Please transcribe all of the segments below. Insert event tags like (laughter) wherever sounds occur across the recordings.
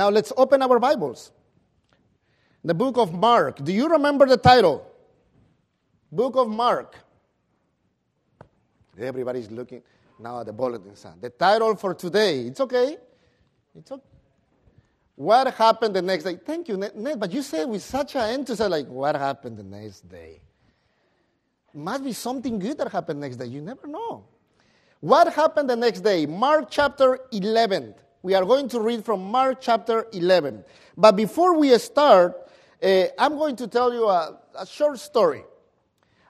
Now let's open our Bibles. The book of Mark. Do you remember the title? Book of Mark. Everybody's looking now at the bulletin sign. The title for today. It's okay. It's okay. What happened the next day? Thank you, Ned. But you said with such an enthusiasm, like, what happened the next day? Must be something good that happened next day. You never know. What happened the next day? Mark chapter 11. We are going to read from Mark chapter 11. But before we start, uh, I'm going to tell you a, a short story.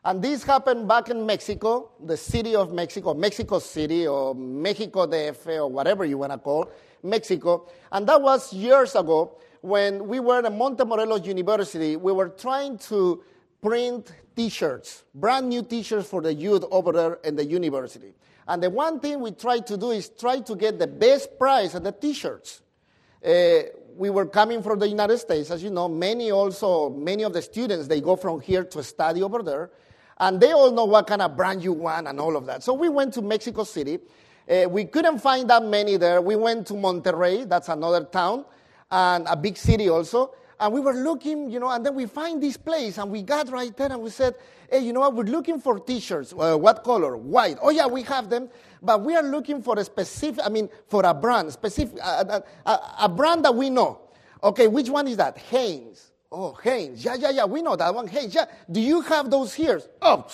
And this happened back in Mexico, the city of Mexico, Mexico City, or Mexico DF, or whatever you want to call Mexico. And that was years ago when we were at Montemorelos University. We were trying to print t shirts, brand new t shirts for the youth over there in the university. And the one thing we try to do is try to get the best price at the t shirts. Uh, we were coming from the United States, as you know. Many also, many of the students, they go from here to study over there and they all know what kind of brand you want and all of that. So we went to Mexico City. Uh, we couldn't find that many there. We went to Monterrey, that's another town, and a big city also. And we were looking, you know, and then we find this place, and we got right there, and we said, hey, you know what, we're looking for t-shirts. Uh, what color? White. Oh, yeah, we have them. But we are looking for a specific, I mean, for a brand, specific, uh, a, a brand that we know. Okay, which one is that? Hanes. Oh, Hanes. Yeah, yeah, yeah. We know that one. Hanes. Yeah. Do you have those here? Oh,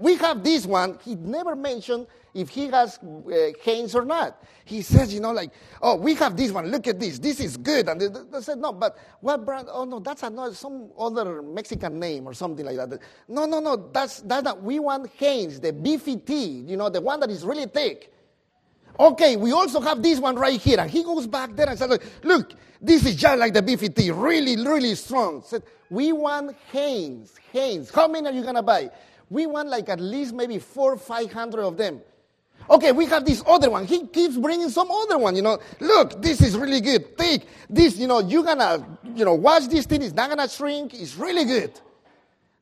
we have this one. He never mentioned if he has uh, Hanes or not. He says, you know, like, oh, we have this one. Look at this. This is good. And they, they said, no, but what brand? Oh, no, that's another, some other Mexican name or something like that. No, no, no. That's, that's not. We want Hanes, the Beefy-T, you know, the one that is really thick. Okay, we also have this one right here. And he goes back there and says, Look, this is just like the Beefy-T, really, really strong. Said, We want Hanes. Hanes. How many are you going to buy? We want like at least maybe four, five hundred of them. Okay, we have this other one. He keeps bringing some other one, you know. Look, this is really good. Take this, you know, you're gonna, you know, watch this thing. It's not gonna shrink. It's really good.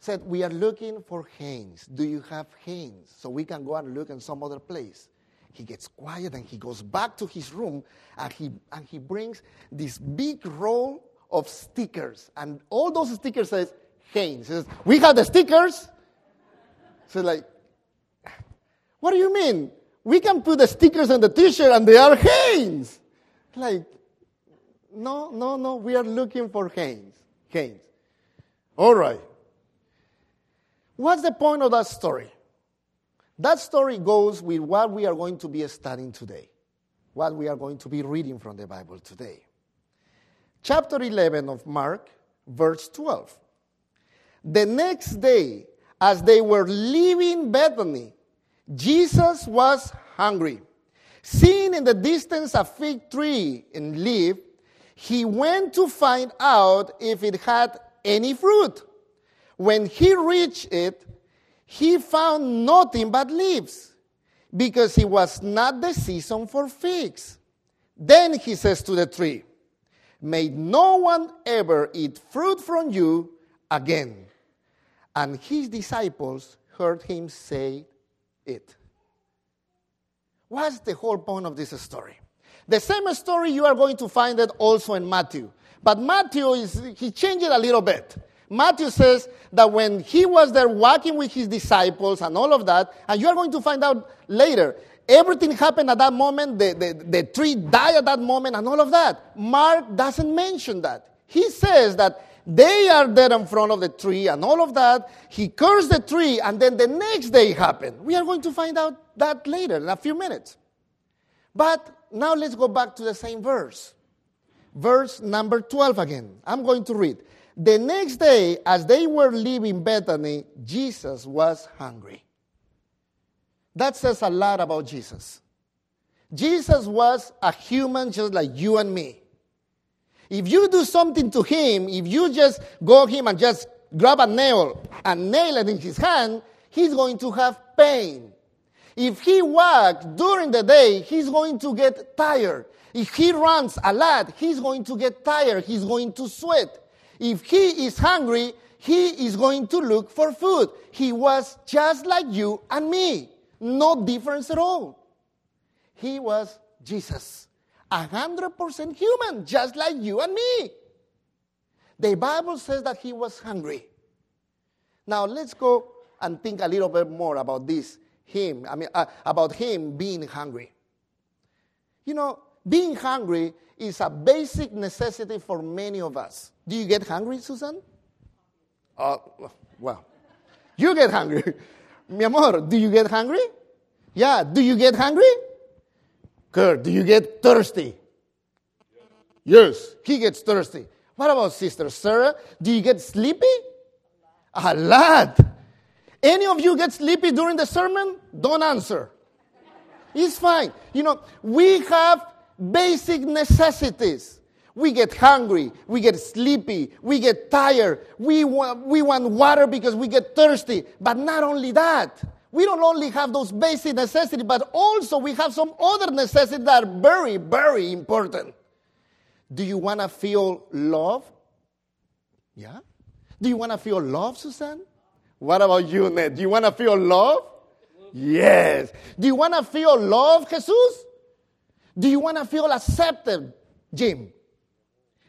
Said, we are looking for Hanes. Do you have Hanes? So we can go and look in some other place. He gets quiet and he goes back to his room and he, and he brings this big roll of stickers. And all those stickers says Hanes. Says, we have the stickers. So like, what do you mean? We can put the stickers on the t-shirt and they are Hanes. Like, no, no, no, we are looking for Hanes. Hanes. All right. What's the point of that story? That story goes with what we are going to be studying today, what we are going to be reading from the Bible today. Chapter 11 of Mark, verse 12. The next day, as they were leaving Bethany, Jesus was hungry. Seeing in the distance a fig tree and leaf, he went to find out if it had any fruit. When he reached it, he found nothing but leaves because it was not the season for figs. Then he says to the tree, May no one ever eat fruit from you again. And his disciples heard him say it. What's the whole point of this story? The same story you are going to find it also in Matthew. But Matthew is he changed it a little bit. Matthew says that when he was there walking with his disciples and all of that, and you are going to find out later, everything happened at that moment, the, the, the tree died at that moment, and all of that. Mark doesn't mention that. He says that they are there in front of the tree and all of that. He cursed the tree, and then the next day happened. We are going to find out that later in a few minutes. But now let's go back to the same verse. Verse number 12 again. I'm going to read. The next day, as they were leaving Bethany, Jesus was hungry. That says a lot about Jesus. Jesus was a human just like you and me. If you do something to him, if you just go him and just grab a nail and nail it in his hand, he's going to have pain. If he walks during the day, he's going to get tired. If he runs a lot, he's going to get tired. He's going to sweat. If he is hungry, he is going to look for food. He was just like you and me. No difference at all. He was Jesus. 100% human, just like you and me. The Bible says that he was hungry. Now let's go and think a little bit more about this him, I mean, uh, about him being hungry. You know, being hungry is a basic necessity for many of us. Do you get hungry, Susan? Uh, well, you get hungry. (laughs) Mi amor, do you get hungry? Yeah. Do you get hungry? Kurt, do you get thirsty? Yes, he gets thirsty. What about Sister Sarah? Do you get sleepy? A lot. Any of you get sleepy during the sermon? Don't answer. It's fine. You know, we have basic necessities. We get hungry, we get sleepy, we get tired, we want, we want water because we get thirsty. But not only that, we don't only have those basic necessities, but also we have some other necessities that are very, very important. Do you want to feel love? Yeah? Do you want to feel love, Susan? What about you, Ned? Do you want to feel love? Yes. Do you want to feel love, Jesus? Do you want to feel accepted, Jim?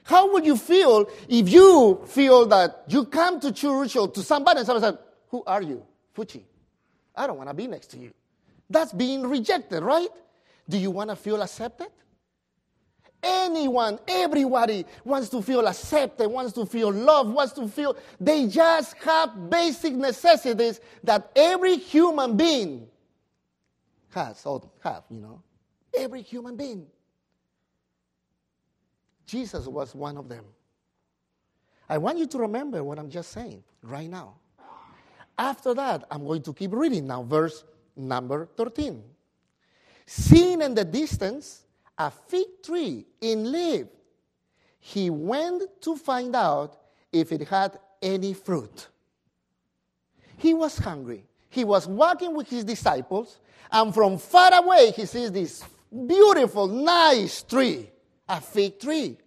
How would you feel if you feel that you come to church or to somebody and somebody says, Who are you? Fuchi. I don't want to be next to you. That's being rejected, right? Do you want to feel accepted? Anyone, everybody wants to feel accepted, wants to feel loved, wants to feel. They just have basic necessities that every human being has or have, you know. Every human being. Jesus was one of them. I want you to remember what I'm just saying right now. After that, I'm going to keep reading now, verse number 13. Seeing in the distance a fig tree in leaf, he went to find out if it had any fruit. He was hungry. He was walking with his disciples, and from far away, he sees this beautiful, nice tree, a fig tree.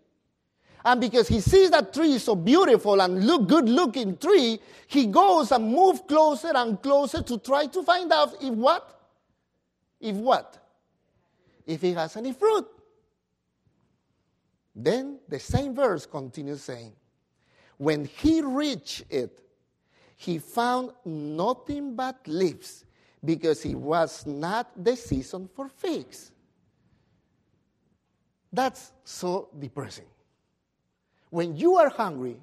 And because he sees that tree is so beautiful and look good looking tree, he goes and moves closer and closer to try to find out if what? If what? If it has any fruit. Then the same verse continues saying, When he reached it, he found nothing but leaves because it was not the season for figs. That's so depressing. When you are hungry,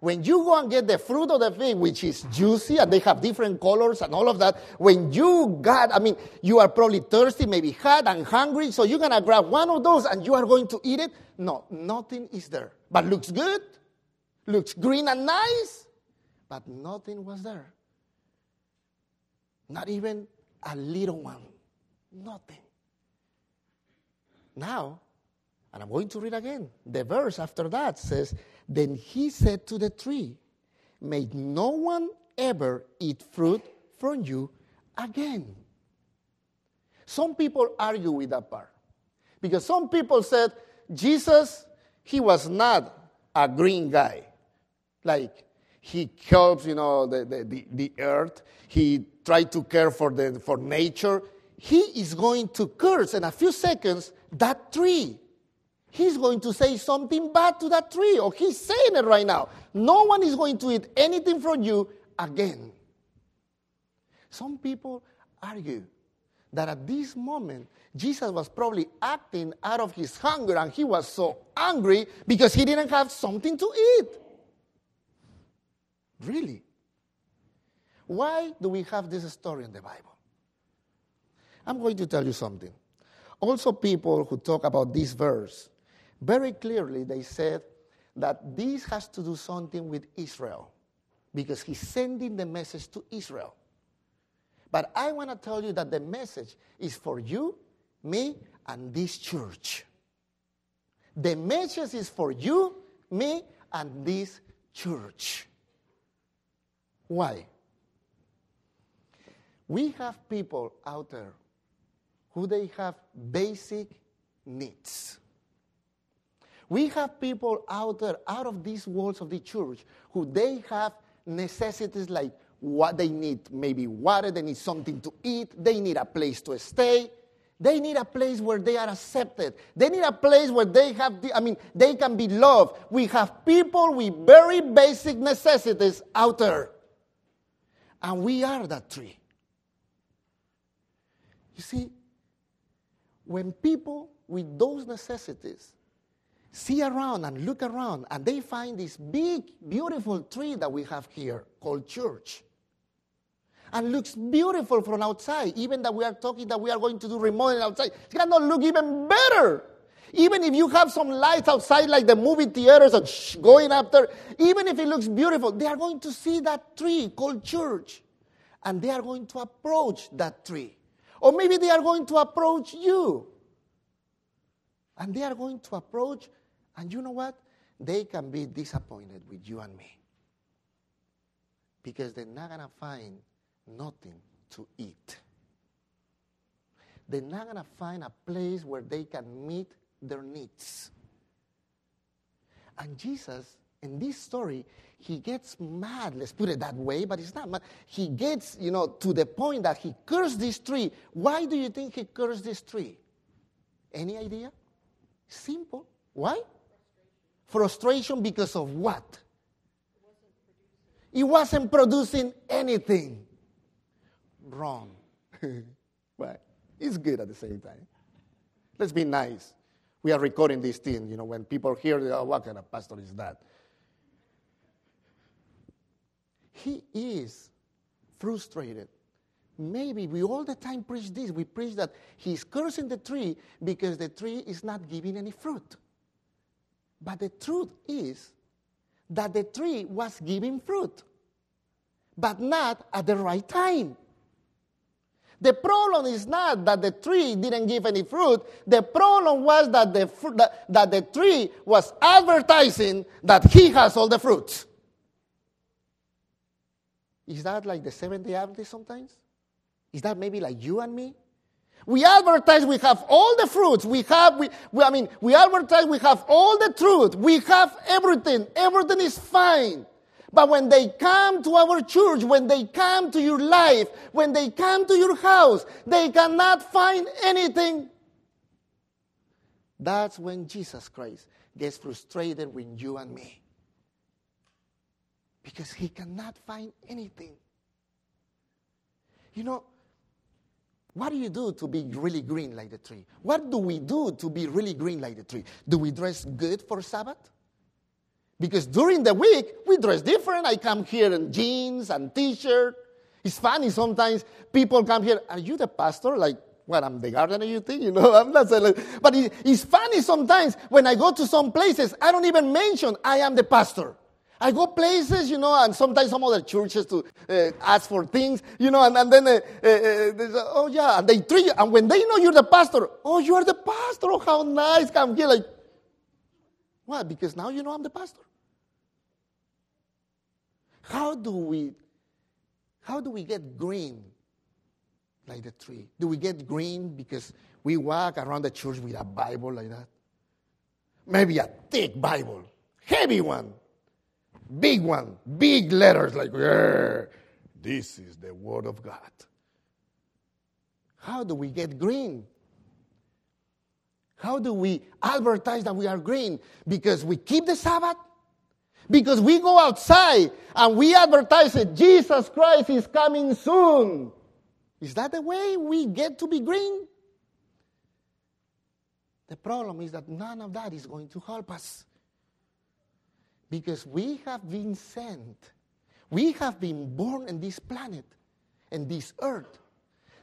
when you go and get the fruit of the fig, which is juicy and they have different colors and all of that, when you got, I mean, you are probably thirsty, maybe hot and hungry, so you're gonna grab one of those and you are going to eat it. No, nothing is there. But looks good, looks green and nice, but nothing was there. Not even a little one. Nothing. Now, and I'm going to read again. The verse after that says, Then he said to the tree, May no one ever eat fruit from you again. Some people argue with that part. Because some people said, Jesus, he was not a green guy. Like, he helps, you know, the, the, the, the earth. He tried to care for, the, for nature. He is going to curse in a few seconds that tree he's going to say something bad to that tree, or he's saying it right now. No one is going to eat anything from you again. Some people argue that at this moment, Jesus was probably acting out of his hunger and he was so angry because he didn't have something to eat. Really? Why do we have this story in the Bible? I'm going to tell you something. Also, people who talk about this verse very clearly, they said that this has to do something with Israel because he's sending the message to Israel. But I want to tell you that the message is for you, me, and this church. The message is for you, me, and this church. Why? We have people out there who they have basic needs. We have people out there, out of these walls of the church, who they have necessities like what they need maybe water, they need something to eat, they need a place to stay. They need a place where they are accepted. They need a place where they have, the, I mean, they can be loved. We have people with very basic necessities out there. And we are that tree. You see, when people with those necessities see around and look around and they find this big, beautiful tree that we have here called church, and looks beautiful from outside. Even that we are talking that we are going to do remodeling outside, it's gonna look even better. Even if you have some lights outside, like the movie theaters and shh, going after, even if it looks beautiful, they are going to see that tree called church, and they are going to approach that tree, or maybe they are going to approach you, and they are going to approach, and you know what? They can be disappointed with you and me because they're not gonna find nothing to eat. They're not going to find a place where they can meet their needs. And Jesus, in this story, he gets mad, let's put it that way, but it's not mad. He gets, you know, to the point that he cursed this tree. Why do you think he cursed this tree? Any idea? Simple. Why? Frustration because of what? It wasn't producing anything wrong. (laughs) but it's good at the same time. Let's be nice. We are recording this thing, you know, when people hear, oh, what kind of pastor is that? He is frustrated. Maybe we all the time preach this. We preach that he's cursing the tree because the tree is not giving any fruit. But the truth is that the tree was giving fruit, but not at the right time. The problem is not that the tree didn't give any fruit. The problem was that the, that, that the tree was advertising that he has all the fruits. Is that like the Seventh day Adventist sometimes? Is that maybe like you and me? We advertise we have all the fruits. We have, we, we, I mean, we advertise we have all the truth. We have everything. Everything is fine. But when they come to our church, when they come to your life, when they come to your house, they cannot find anything. That's when Jesus Christ gets frustrated with you and me. Because he cannot find anything. You know, what do you do to be really green like the tree? What do we do to be really green like the tree? Do we dress good for Sabbath? Because during the week, we dress different. I come here in jeans and t-shirt. It's funny sometimes people come here, are you the pastor? Like, what, I'm the gardener, you think? You know, (laughs) I'm not saying, but it, it's funny sometimes when I go to some places, I don't even mention I am the pastor. I go places, you know, and sometimes some other churches to uh, ask for things, you know, and, and then, uh, uh, uh they say, oh yeah, and they treat you, and when they know you're the pastor, oh, you are the pastor, oh, how nice, come here, like, what, because now you know I'm the pastor. How do we how do we get green like the tree? Do we get green because we walk around the church with a Bible like that? Maybe a thick Bible, heavy one, big one, big letters like, this is the Word of God. How do we get green? How do we advertise that we are green? Because we keep the Sabbath? Because we go outside and we advertise that Jesus Christ is coming soon. Is that the way we get to be green? The problem is that none of that is going to help us. Because we have been sent, we have been born in this planet, in this earth,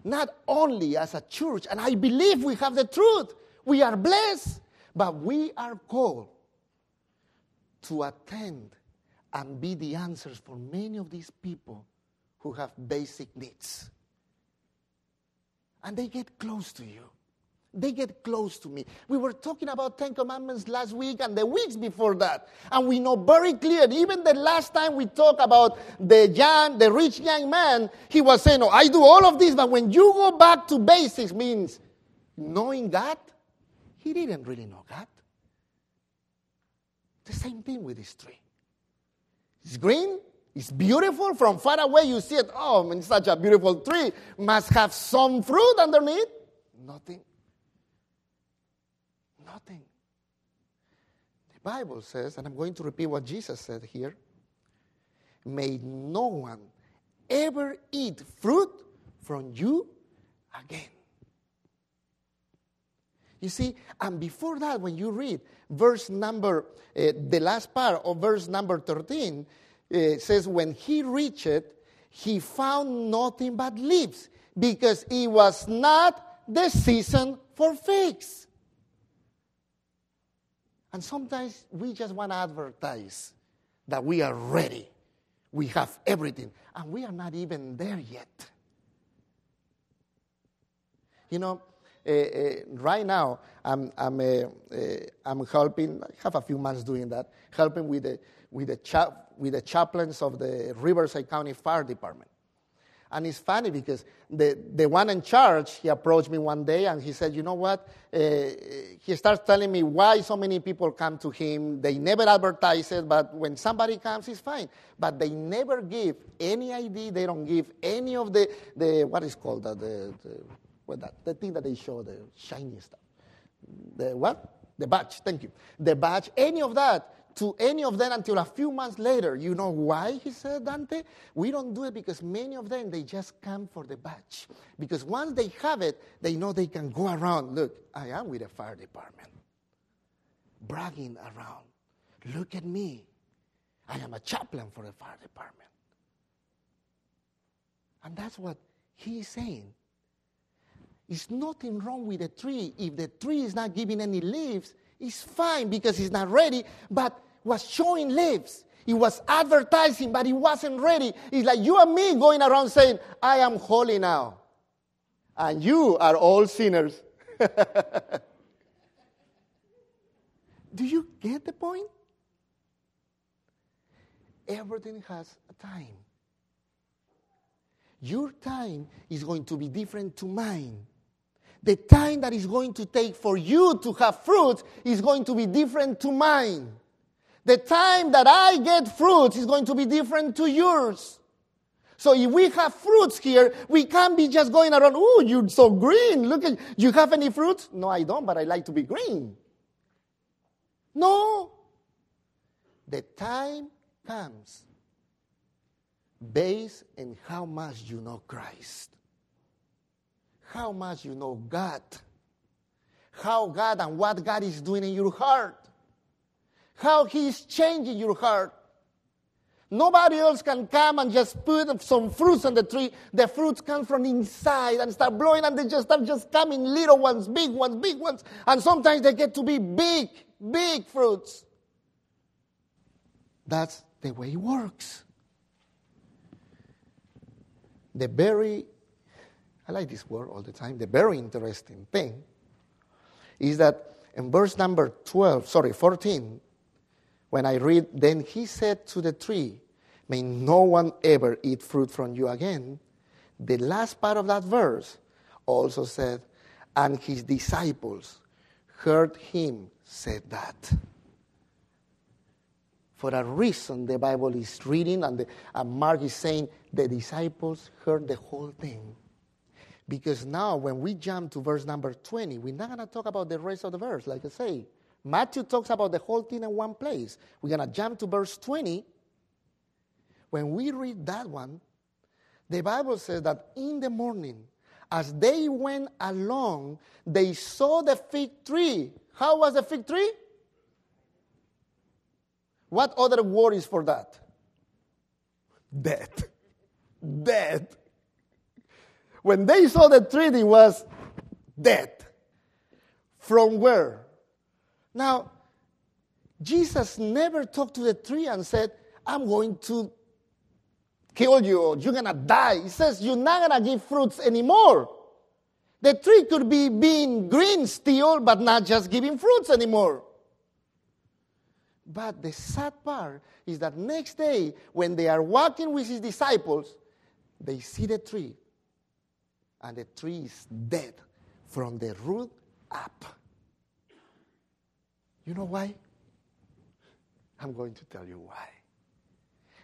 not only as a church, and I believe we have the truth, we are blessed, but we are called to attend and be the answers for many of these people who have basic needs. And they get close to you. They get close to me. We were talking about Ten Commandments last week and the weeks before that. And we know very clear, even the last time we talked about the young, the rich young man, he was saying, oh, I do all of this, but when you go back to basics means knowing God, he didn't really know God. The same thing with this tree. It's green, it's beautiful. From far away, you see it. Oh, man, such a beautiful tree. Must have some fruit underneath. Nothing. Nothing. The Bible says, and I'm going to repeat what Jesus said here may no one ever eat fruit from you again. You see, and before that, when you read verse number, uh, the last part of verse number 13, uh, says, When he reached it, he found nothing but leaves because it was not the season for figs. And sometimes we just want to advertise that we are ready, we have everything, and we are not even there yet. You know, uh, uh, right now, I'm, I'm, uh, I'm helping, I have a few months doing that, helping with the, with, the cha- with the chaplains of the Riverside County Fire Department. And it's funny because the, the one in charge, he approached me one day and he said, You know what? Uh, he starts telling me why so many people come to him. They never advertise it, but when somebody comes, it's fine. But they never give any ID, they don't give any of the, the what is called that? The, the, what that? The thing that they show, the shiny stuff. The what? The badge, thank you. The badge, any of that to any of them until a few months later. You know why, he said, Dante? We don't do it because many of them, they just come for the badge. Because once they have it, they know they can go around. Look, I am with the fire department. Bragging around. Look at me. I am a chaplain for the fire department. And that's what he's saying. It's nothing wrong with the tree. If the tree is not giving any leaves, it's fine because it's not ready, but was showing leaves. He was advertising, but he wasn't ready. It's like you and me going around saying, I am holy now. And you are all sinners. (laughs) Do you get the point? Everything has a time. Your time is going to be different to mine the time that is going to take for you to have fruit is going to be different to mine. The time that I get fruits is going to be different to yours. So if we have fruits here, we can't be just going around, oh, you're so green. Look at, you have any fruits? No, I don't, but I like to be green. No. The time comes based on how much you know Christ how much you know God, how God and what God is doing in your heart, how He is changing your heart. Nobody else can come and just put some fruits on the tree. The fruits come from inside and start blowing, and they just start just coming little ones, big ones, big ones, and sometimes they get to be big, big fruits. That's the way it works. The very I like this word all the time. The very interesting thing is that in verse number 12, sorry, 14, when I read, then he said to the tree, May no one ever eat fruit from you again. The last part of that verse also said, And his disciples heard him say that. For a reason, the Bible is reading, and, the, and Mark is saying the disciples heard the whole thing. Because now, when we jump to verse number 20, we're not going to talk about the rest of the verse, like I say. Matthew talks about the whole thing in one place. We're going to jump to verse 20. When we read that one, the Bible says that in the morning, as they went along, they saw the fig tree. How was the fig tree? What other word is for that? Dead. Dead. When they saw the tree, it was dead. From where? Now, Jesus never talked to the tree and said, I'm going to kill you, or you're going to die. He says, You're not going to give fruits anymore. The tree could be being green still, but not just giving fruits anymore. But the sad part is that next day, when they are walking with his disciples, they see the tree and the tree is dead from the root up. You know why? I'm going to tell you why.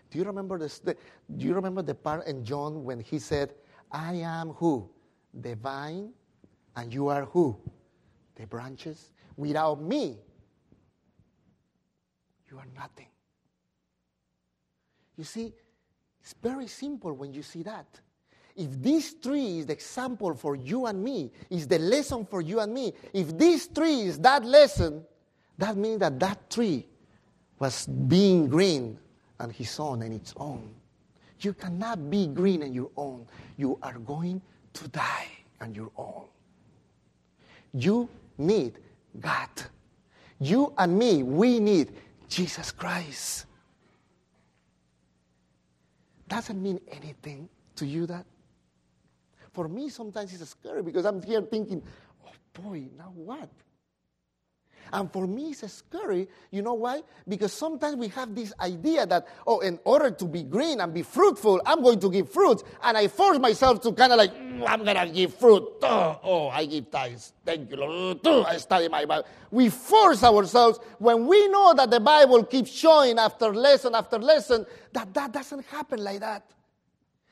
Do you remember this? The, do you remember the part in John when he said, "I am who? The vine, And you are who? The branches. Without me, you are nothing. You see, it's very simple when you see that. If this tree is the example for you and me, is the lesson for you and me, if this tree is that lesson, that means that that tree was being green on his own and its own. You cannot be green on your own. You are going to die on your own. You need God. You and me, we need Jesus Christ. Doesn't mean anything to you that? For me, sometimes it's scary because I'm here thinking, oh boy, now what? And for me, it's a scary. You know why? Because sometimes we have this idea that, oh, in order to be green and be fruitful, I'm going to give fruit. And I force myself to kind of like, mm, I'm going to give fruit. Oh, oh, I give tithes. Thank you, Lord. I study my Bible. We force ourselves when we know that the Bible keeps showing after lesson after lesson that that doesn't happen like that.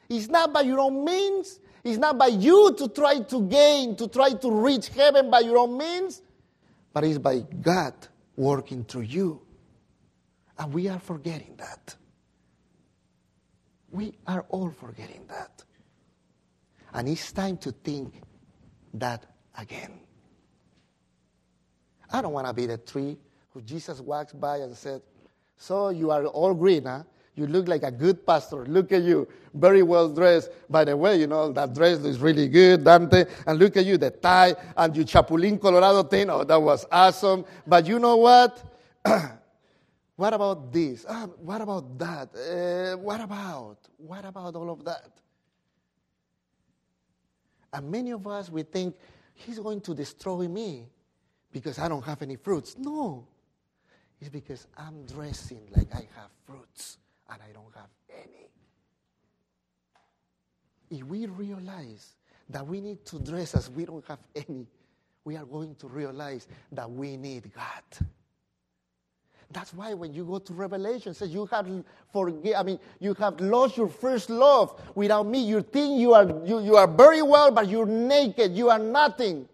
It's not by your own means. It's not by you to try to gain, to try to reach heaven by your own means but it's by God working through you. And we are forgetting that. We are all forgetting that. And it's time to think that again. I don't want to be the tree who Jesus walks by and said, So you are all green, huh? You look like a good pastor. Look at you, very well dressed. By the way, you know, that dress is really good, Dante. And look at you, the tie and your Chapulín Colorado thing. Oh, that was awesome. But you know what? (clears throat) what about this? Uh, what about that? Uh, what about? What about all of that? And many of us, we think, he's going to destroy me because I don't have any fruits. No. It's because I'm dressing like I have fruits and I don't have any. If we realize that we need to dress as we don't have any, we are going to realize that we need God. That's why when you go to Revelation, says you have forget, I mean, you have lost your first love. Without me, you think you are you, you are very well, but you're naked, you are nothing.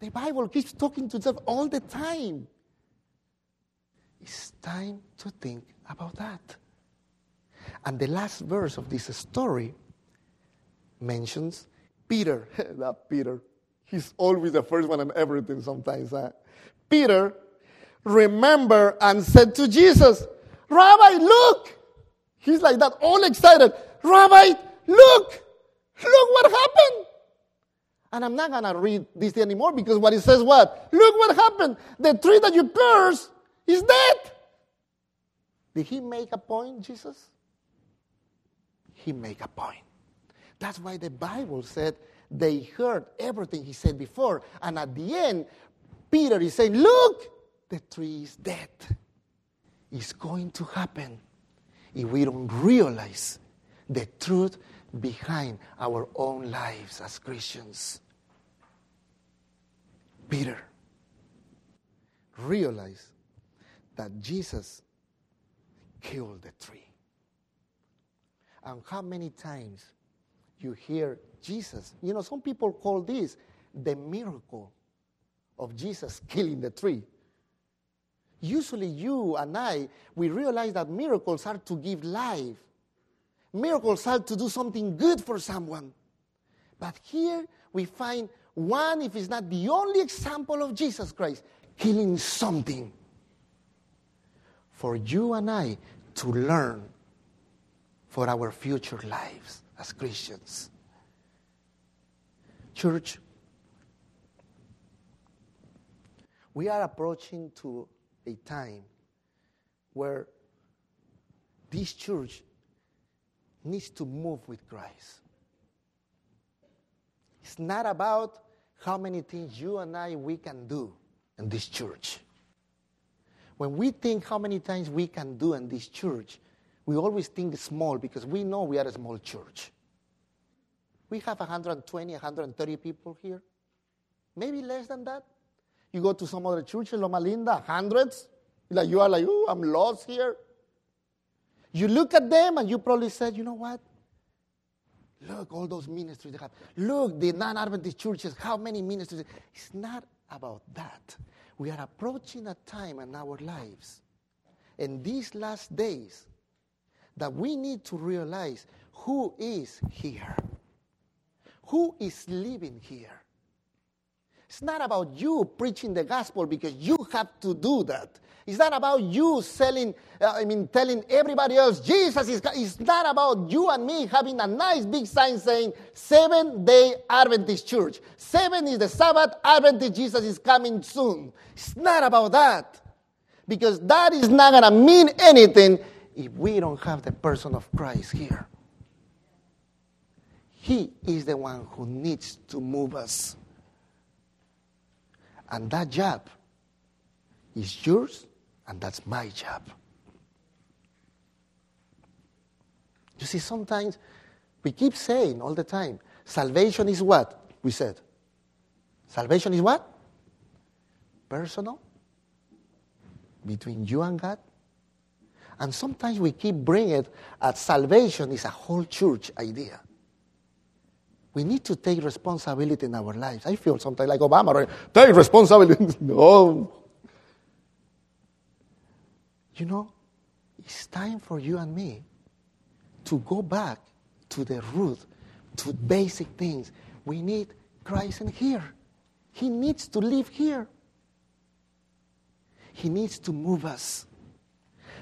The Bible keeps talking to us all the time. It's time to think about that. And the last verse of this story mentions Peter. (laughs) that Peter. He's always the first one on everything sometimes. Huh? Peter remember and said to Jesus, Rabbi, look! He's like that, all excited. Rabbi, look! Look what happened! And I'm not gonna read this anymore because what it says what? Look what happened! The tree that you cursed is dead! Did he make a point, Jesus? He make a point. That's why the Bible said they heard everything he said before. And at the end, Peter is saying, Look, the tree is dead. It's going to happen if we don't realize the truth behind our own lives as Christians. Peter realized that Jesus killed the tree. And how many times you hear Jesus? You know, some people call this the miracle of Jesus killing the tree. Usually, you and I, we realize that miracles are to give life. Miracles are to do something good for someone. But here we find one, if it's not the only example of Jesus Christ, killing something for you and I to learn for our future lives as Christians. Church, we are approaching to a time where this church needs to move with Christ. It's not about how many things you and I we can do in this church. When we think how many times we can do in this church, we always think small because we know we are a small church. We have 120, 130 people here. Maybe less than that. You go to some other church in Loma Linda, hundreds. Like you are like, oh, I'm lost here. You look at them and you probably said, you know what? Look, all those ministries they have. Look, the non Adventist churches, how many ministries. It's not about that. We are approaching a time in our lives, in these last days, that we need to realize who is here, who is living here. It's not about you preaching the gospel because you have to do that. It's not about you selling, uh, I mean, telling everybody else Jesus is. God. It's not about you and me having a nice big sign saying Seven Day Adventist Church. Seven is the Sabbath, Adventist Jesus is coming soon. It's not about that. Because that is not going to mean anything if we don't have the person of Christ here. He is the one who needs to move us. And that job is yours, and that's my job. You see, sometimes we keep saying all the time salvation is what? We said. Salvation is what? Personal, between you and God. And sometimes we keep bringing it as salvation is a whole church idea. We need to take responsibility in our lives. I feel sometimes like Obama, right? Take responsibility. (laughs) no. You know, it's time for you and me to go back to the root, to basic things. We need Christ in here. He needs to live here. He needs to move us.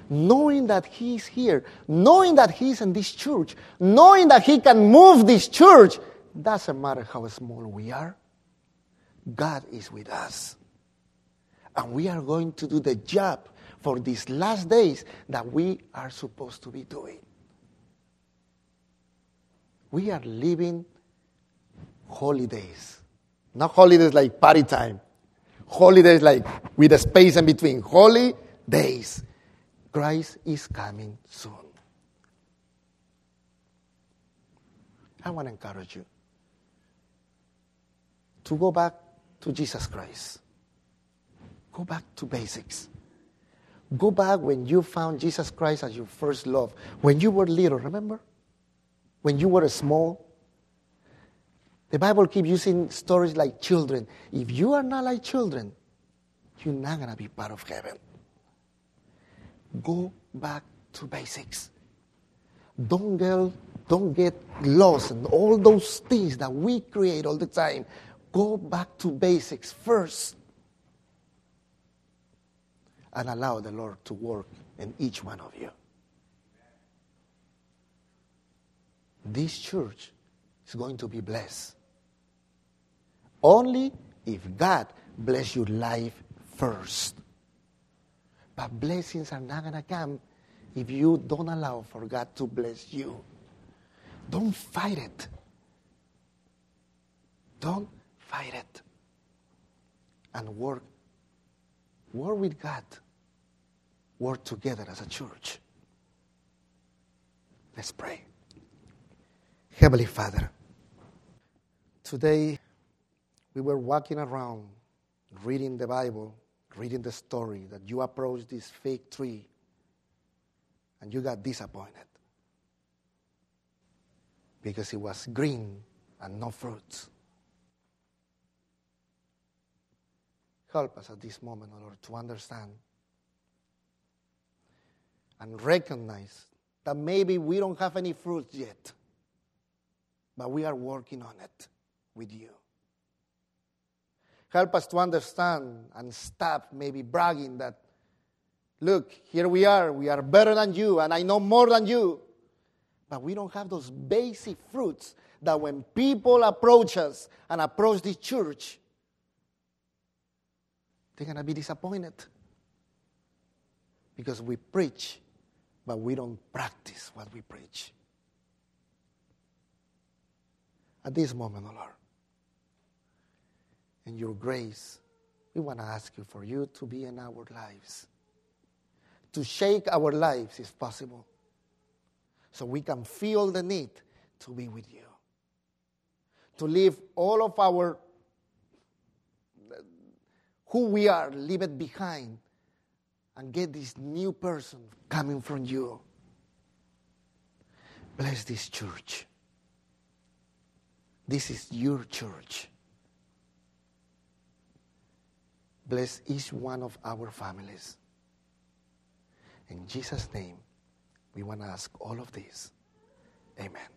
Knowing that He is here, knowing that He is in this church, knowing that He can move this church, doesn't matter how small we are, God is with us. And we are going to do the job for these last days that we are supposed to be doing. We are living holidays. Not holidays like party time. Holidays like with a space in between. Holy days. Christ is coming soon. I want to encourage you to go back to Jesus Christ. Go back to basics. Go back when you found Jesus Christ as your first love. When you were little, remember? When you were small. The Bible keeps using stories like children. If you are not like children, you're not going to be part of heaven. Go back to basics. Don't get, don't get lost in all those things that we create all the time Go back to basics first and allow the Lord to work in each one of you. This church is going to be blessed. Only if God bless your life first. But blessings are not going to come if you don't allow for God to bless you. Don't fight it. Don't fight it and work work with God work together as a church. Let's pray. Heavenly father today we were walking around reading the bible reading the story that you approached this fake tree and you got disappointed because it was green and no fruits Help us at this moment, O Lord, to understand and recognize that maybe we don't have any fruits yet, but we are working on it with you. Help us to understand and stop maybe bragging that, look, here we are, we are better than you, and I know more than you. But we don't have those basic fruits that when people approach us and approach the church, they're going to be disappointed. Because we preach, but we don't practice what we preach. At this moment, O oh Lord, in your grace, we want to ask you for you to be in our lives, to shake our lives if possible, so we can feel the need to be with you, to leave all of our who we are, leave it behind, and get this new person coming from you. Bless this church. This is your church. Bless each one of our families. In Jesus' name, we want to ask all of this. Amen.